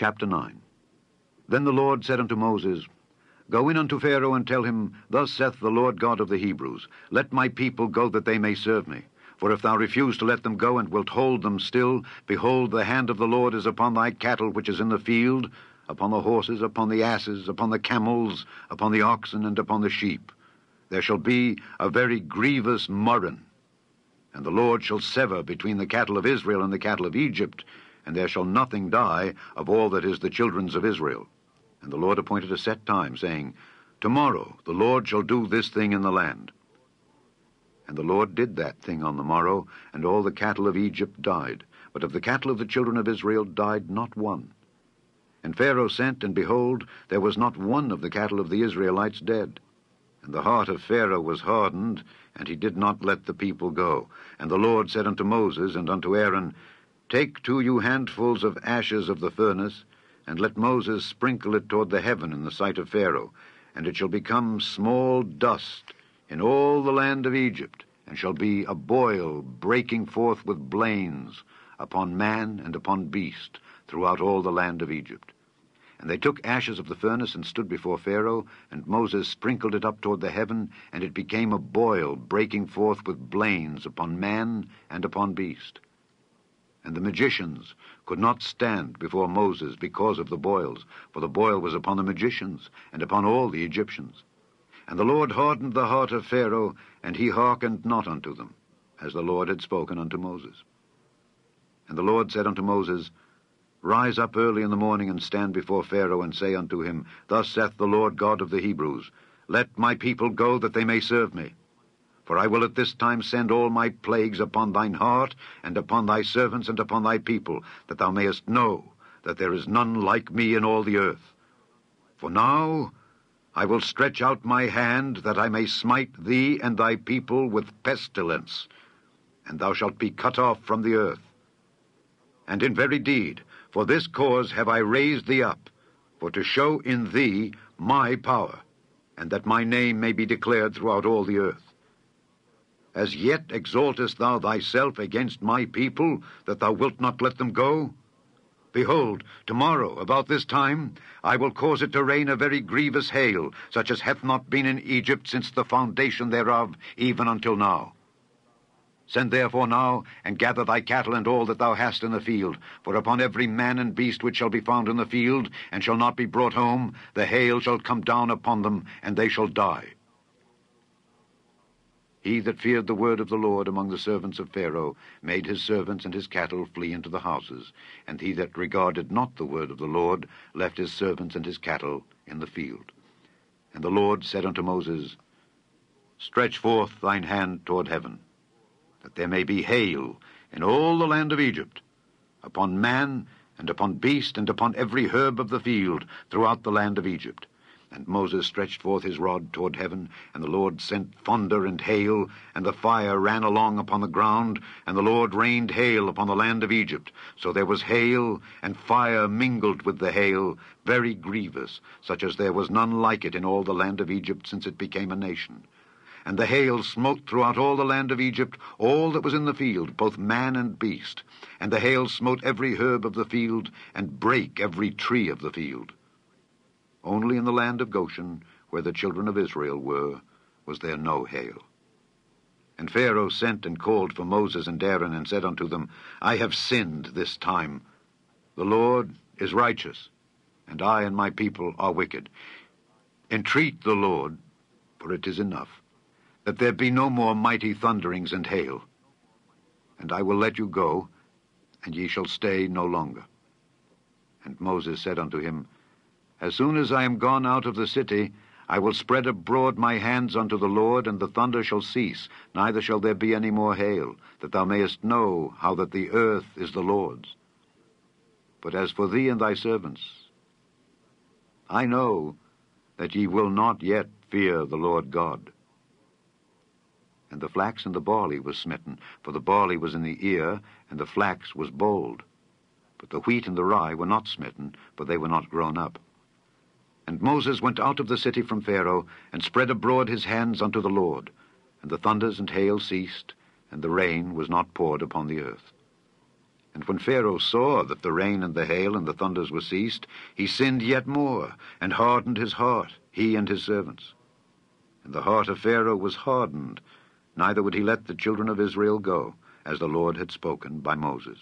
Chapter 9 Then the Lord said unto Moses, Go in unto Pharaoh, and tell him, Thus saith the Lord God of the Hebrews, Let my people go, that they may serve me. For if thou refuse to let them go, and wilt hold them still, behold, the hand of the Lord is upon thy cattle which is in the field, upon the horses, upon the asses, upon the camels, upon the oxen, and upon the sheep. There shall be a very grievous murrain. And the Lord shall sever between the cattle of Israel and the cattle of Egypt, and there shall nothing die of all that is the children's of Israel. And the Lord appointed a set time, saying, Tomorrow the Lord shall do this thing in the land. And the Lord did that thing on the morrow, and all the cattle of Egypt died. But of the cattle of the children of Israel died not one. And Pharaoh sent, and behold, there was not one of the cattle of the Israelites dead. And the heart of Pharaoh was hardened, and he did not let the people go. And the Lord said unto Moses and unto Aaron, Take to you handfuls of ashes of the furnace, and let Moses sprinkle it toward the heaven in the sight of Pharaoh, and it shall become small dust in all the land of Egypt, and shall be a boil breaking forth with blains upon man and upon beast throughout all the land of Egypt. And they took ashes of the furnace and stood before Pharaoh, and Moses sprinkled it up toward the heaven, and it became a boil breaking forth with blains upon man and upon beast. And the magicians could not stand before Moses because of the boils, for the boil was upon the magicians and upon all the Egyptians. And the Lord hardened the heart of Pharaoh, and he hearkened not unto them, as the Lord had spoken unto Moses. And the Lord said unto Moses, Rise up early in the morning, and stand before Pharaoh, and say unto him, Thus saith the Lord God of the Hebrews, Let my people go, that they may serve me. For I will at this time send all my plagues upon thine heart, and upon thy servants, and upon thy people, that thou mayest know that there is none like me in all the earth. For now I will stretch out my hand, that I may smite thee and thy people with pestilence, and thou shalt be cut off from the earth. And in very deed, for this cause have I raised thee up, for to show in thee my power, and that my name may be declared throughout all the earth. As yet exaltest thou thyself against my people, that thou wilt not let them go? Behold, tomorrow, about this time, I will cause it to rain a very grievous hail, such as hath not been in Egypt since the foundation thereof, even until now. Send therefore now, and gather thy cattle and all that thou hast in the field. For upon every man and beast which shall be found in the field, and shall not be brought home, the hail shall come down upon them, and they shall die. He that feared the word of the Lord among the servants of Pharaoh made his servants and his cattle flee into the houses, and he that regarded not the word of the Lord left his servants and his cattle in the field. And the Lord said unto Moses, Stretch forth thine hand toward heaven that there may be hail in all the land of Egypt, upon man, and upon beast, and upon every herb of the field, throughout the land of Egypt. And Moses stretched forth his rod toward heaven, and the Lord sent thunder and hail, and the fire ran along upon the ground, and the Lord rained hail upon the land of Egypt. So there was hail, and fire mingled with the hail, very grievous, such as there was none like it in all the land of Egypt since it became a nation. And the hail smote throughout all the land of Egypt all that was in the field, both man and beast. And the hail smote every herb of the field, and brake every tree of the field. Only in the land of Goshen, where the children of Israel were, was there no hail. And Pharaoh sent and called for Moses and Aaron, and said unto them, I have sinned this time. The Lord is righteous, and I and my people are wicked. Entreat the Lord, for it is enough that there be no more mighty thunderings and hail. And I will let you go, and ye shall stay no longer. And Moses said unto him, As soon as I am gone out of the city, I will spread abroad my hands unto the Lord, and the thunder shall cease, neither shall there be any more hail, that thou mayest know how that the earth is the Lord's. But as for thee and thy servants, I know that ye will not yet fear the Lord God. And the flax and the barley was smitten, for the barley was in the ear, and the flax was bolled. But the wheat and the rye were not smitten, for they were not grown up. And Moses went out of the city from Pharaoh, and spread abroad his hands unto the Lord. And the thunders and hail ceased, and the rain was not poured upon the earth. And when Pharaoh saw that the rain and the hail and the thunders were ceased, he sinned yet more, and hardened his heart, he and his servants. And the heart of Pharaoh was hardened, neither would he let the children of Israel go, as the Lord had spoken by Moses.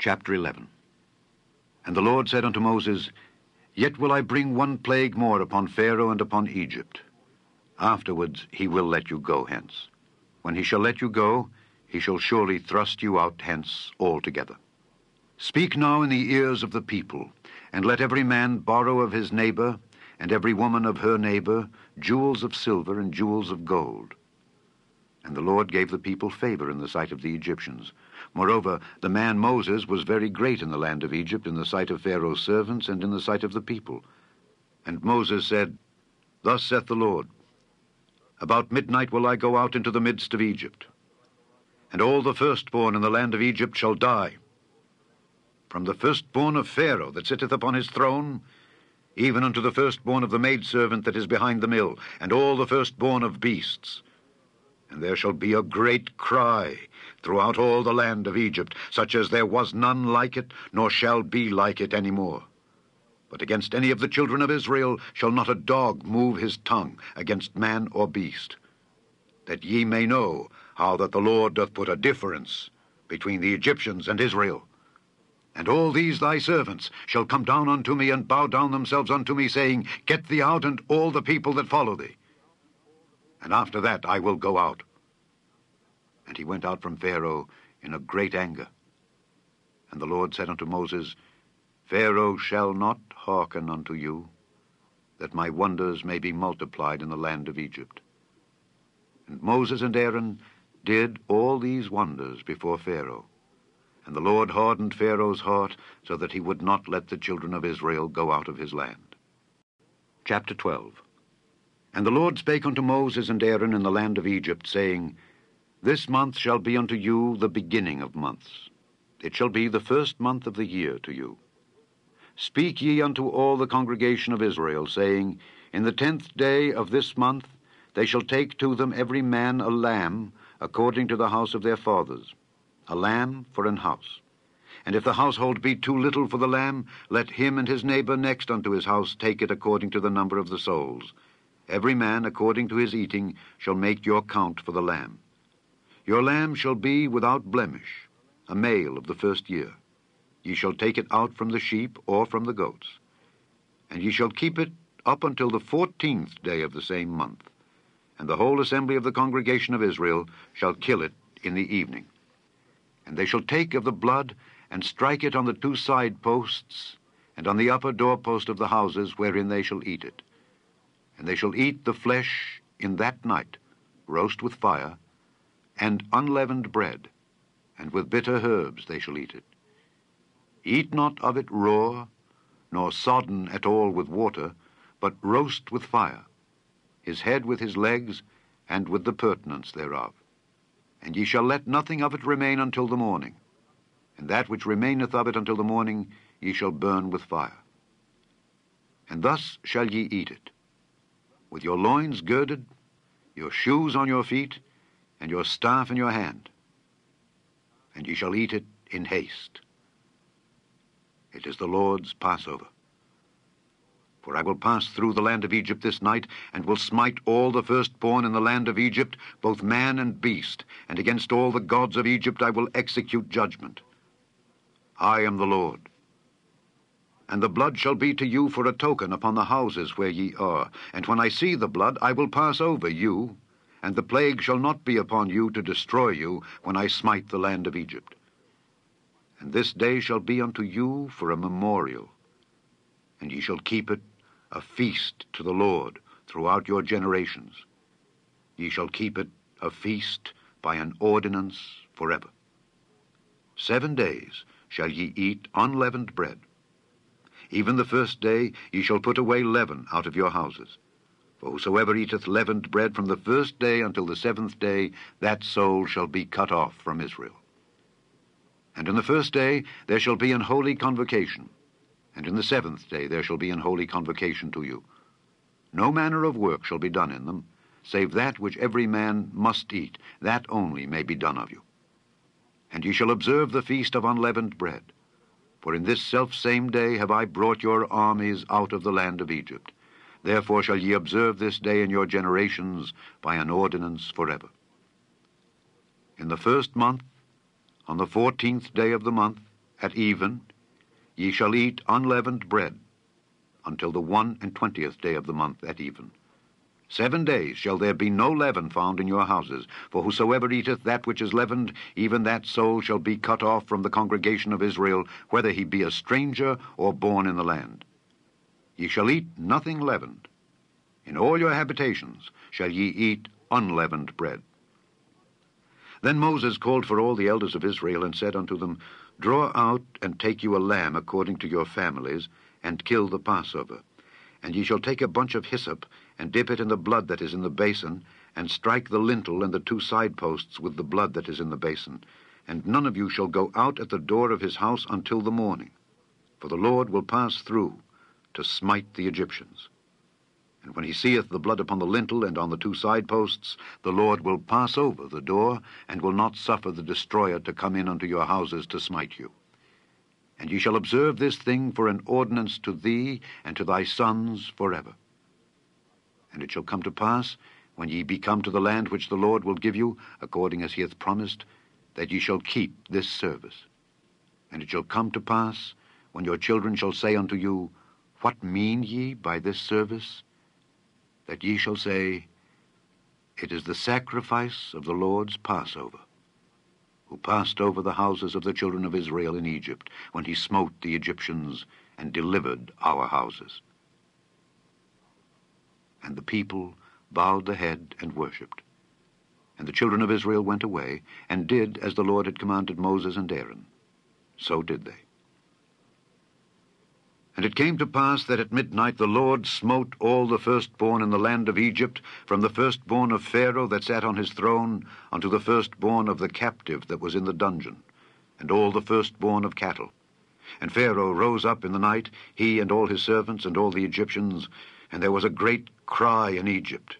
Chapter 11 And the Lord said unto Moses, Yet will I bring one plague more upon Pharaoh and upon Egypt. Afterwards he will let you go hence. When he shall let you go, he shall surely thrust you out hence altogether. Speak now in the ears of the people, and let every man borrow of his neighbor, and every woman of her neighbor, jewels of silver and jewels of gold. And the Lord gave the people favor in the sight of the Egyptians. Moreover, the man Moses was very great in the land of Egypt, in the sight of Pharaoh's servants, and in the sight of the people. And Moses said, Thus saith the Lord, About midnight will I go out into the midst of Egypt, and all the firstborn in the land of Egypt shall die from the firstborn of Pharaoh that sitteth upon his throne, even unto the firstborn of the maidservant that is behind the mill, and all the firstborn of beasts. And there shall be a great cry throughout all the land of Egypt, such as there was none like it, nor shall be like it any more. But against any of the children of Israel shall not a dog move his tongue against man or beast, that ye may know how that the Lord doth put a difference between the Egyptians and Israel. And all these thy servants shall come down unto me, and bow down themselves unto me, saying, Get thee out, and all the people that follow thee. And after that I will go out. And he went out from Pharaoh in a great anger. And the Lord said unto Moses, Pharaoh shall not hearken unto you, that my wonders may be multiplied in the land of Egypt. And Moses and Aaron did all these wonders before Pharaoh. And the Lord hardened Pharaoh's heart, so that he would not let the children of Israel go out of his land. Chapter 12 And the Lord spake unto Moses and Aaron in the land of Egypt, saying, This month shall be unto you the beginning of months. It shall be the first month of the year to you. Speak ye unto all the congregation of Israel, saying, In the tenth day of this month they shall take to them every man a lamb, according to the house of their fathers a lamb for an house. And if the household be too little for the lamb, let him and his neighbor next unto his house take it according to the number of the souls. Every man according to his eating shall make your count for the lamb. Your lamb shall be without blemish, a male of the first year. Ye shall take it out from the sheep or from the goats. And ye shall keep it up until the fourteenth day of the same month. And the whole assembly of the congregation of Israel shall kill it in the evening. And they shall take of the blood, and strike it on the two side posts, and on the upper doorpost of the houses wherein they shall eat it. And they shall eat the flesh in that night, roast with fire, and unleavened bread, and with bitter herbs they shall eat it. Eat not of it raw, nor sodden at all with water, but roast with fire, his head with his legs, and with the purtenance thereof and ye shall let nothing of it remain until the morning. And that which remaineth of it until the morning ye shall burn with fire. And thus shall ye eat it, with your loins girded, your shoes on your feet, and your staff in your hand. And ye shall eat it in haste. It is the Lord's Passover. For I will pass through the land of Egypt this night, and will smite all the firstborn in the land of Egypt, both man and beast, and against all the gods of Egypt I will execute judgment. I am the Lord. And the blood shall be to you for a token upon the houses where ye are. And when I see the blood, I will pass over you, and the plague shall not be upon you to destroy you when I smite the land of Egypt. And this day shall be unto you for a memorial, and ye shall keep it a feast to the Lord throughout your generations. Ye shall keep it a feast by an ordinance forever. Seven days shall ye eat unleavened bread. Even the first day ye shall put away leaven out of your houses. For whosoever eateth leavened bread from the first day until the seventh day, that soul shall be cut off from Israel. And in the first day there shall be an holy convocation, and in the seventh day there shall be an holy convocation to you. No manner of work shall be done in them, save that which every man must eat, that only may be done of you. And ye shall observe the feast of unleavened bread. For in this selfsame day have I brought your armies out of the land of Egypt. Therefore shall ye observe this day in your generations by an ordinance forever. In the first month, on the fourteenth day of the month, at even, ye shall eat unleavened bread until the one and twentieth day of the month at even. Seven days shall there be no leaven found in your houses, for whosoever eateth that which is leavened, even that soul shall be cut off from the congregation of Israel, whether he be a stranger or born in the land. Ye shall eat nothing leavened. In all your habitations shall ye eat unleavened bread. Then Moses called for all the elders of Israel, and said unto them, Draw out and take you a lamb according to your families, and kill the Passover. And ye shall take a bunch of hyssop, and dip it in the blood that is in the basin, and strike the lintel and the two side posts with the blood that is in the basin. And none of you shall go out at the door of his house until the morning, for the Lord will pass through to smite the Egyptians. And when he seeth the blood upon the lintel and on the two side posts, the Lord will pass over the door, and will not suffer the destroyer to come in unto your houses to smite you. And ye shall observe this thing for an ordinance to thee and to thy sons forever. And it shall come to pass, when ye be come to the land which the Lord will give you, according as he hath promised, that ye shall keep this service. And it shall come to pass, when your children shall say unto you, What mean ye by this service? That ye shall say, It is the sacrifice of the Lord's Passover who passed over the houses of the children of Israel in Egypt, when he smote the Egyptians and delivered our houses. And the people bowed the head and worshipped. And the children of Israel went away, and did as the Lord had commanded Moses and Aaron. So did they. And it came to pass that at midnight the Lord smote all the firstborn in the land of Egypt, from the firstborn of Pharaoh that sat on his throne, unto the firstborn of the captive that was in the dungeon, and all the firstborn of cattle. And Pharaoh rose up in the night, he and all his servants and all the Egyptians, and there was a great cry in Egypt,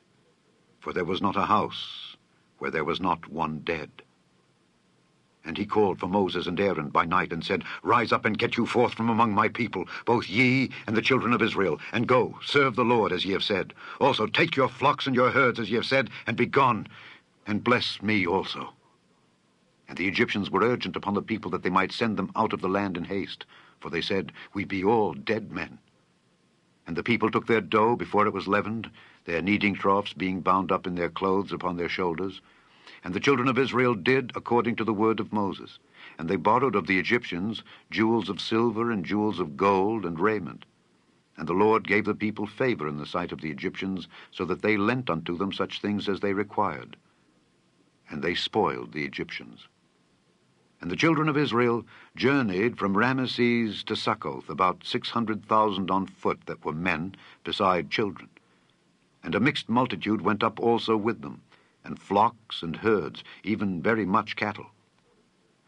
for there was not a house where there was not one dead. And he called for Moses and Aaron by night, and said, Rise up and get you forth from among my people, both ye and the children of Israel, and go, serve the Lord as ye have said. Also take your flocks and your herds as ye have said, and be gone, and bless me also. And the Egyptians were urgent upon the people that they might send them out of the land in haste, for they said, We be all dead men. And the people took their dough before it was leavened, their kneading troughs being bound up in their clothes upon their shoulders, and the children of Israel did according to the word of Moses. And they borrowed of the Egyptians jewels of silver and jewels of gold and raiment. And the Lord gave the people favor in the sight of the Egyptians, so that they lent unto them such things as they required. And they spoiled the Egyptians. And the children of Israel journeyed from Ramesses to Succoth, about six hundred thousand on foot that were men, beside children. And a mixed multitude went up also with them and flocks and herds, even very much cattle.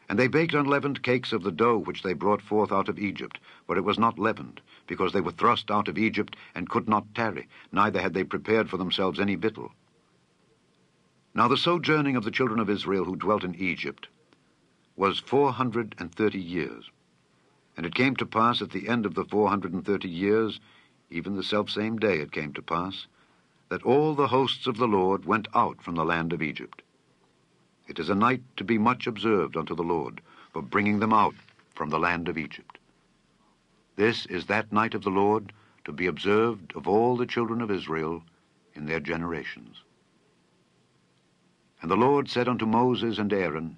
And they baked unleavened cakes of the dough which they brought forth out of Egypt, for it was not leavened, because they were thrust out of Egypt, and could not tarry, neither had they prepared for themselves any victual. Now the sojourning of the children of Israel who dwelt in Egypt was four hundred and thirty years. And it came to pass at the end of the four hundred and thirty years, even the selfsame day it came to pass, that all the hosts of the Lord went out from the land of Egypt. It is a night to be much observed unto the Lord, for bringing them out from the land of Egypt. This is that night of the Lord, to be observed of all the children of Israel in their generations. And the Lord said unto Moses and Aaron,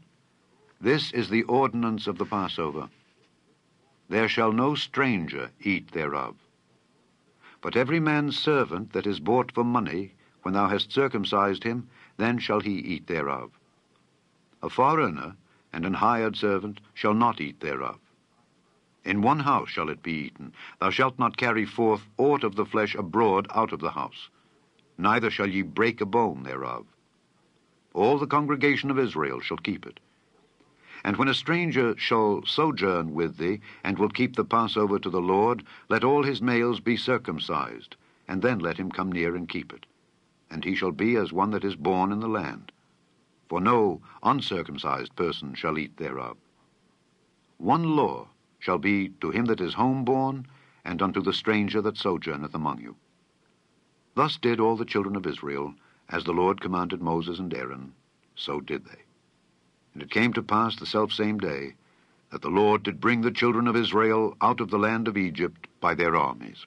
This is the ordinance of the Passover. There shall no stranger eat thereof. But every man's servant that is bought for money, when thou hast circumcised him, then shall he eat thereof. A foreigner and an hired servant shall not eat thereof. In one house shall it be eaten. Thou shalt not carry forth aught of the flesh abroad out of the house, neither shall ye break a bone thereof. All the congregation of Israel shall keep it. And when a stranger shall sojourn with thee, and will keep the Passover to the Lord, let all his males be circumcised, and then let him come near and keep it. And he shall be as one that is born in the land. For no uncircumcised person shall eat thereof. One law shall be to him that is homeborn, and unto the stranger that sojourneth among you. Thus did all the children of Israel, as the Lord commanded Moses and Aaron, so did they. And it came to pass the selfsame day that the Lord did bring the children of Israel out of the land of Egypt by their armies.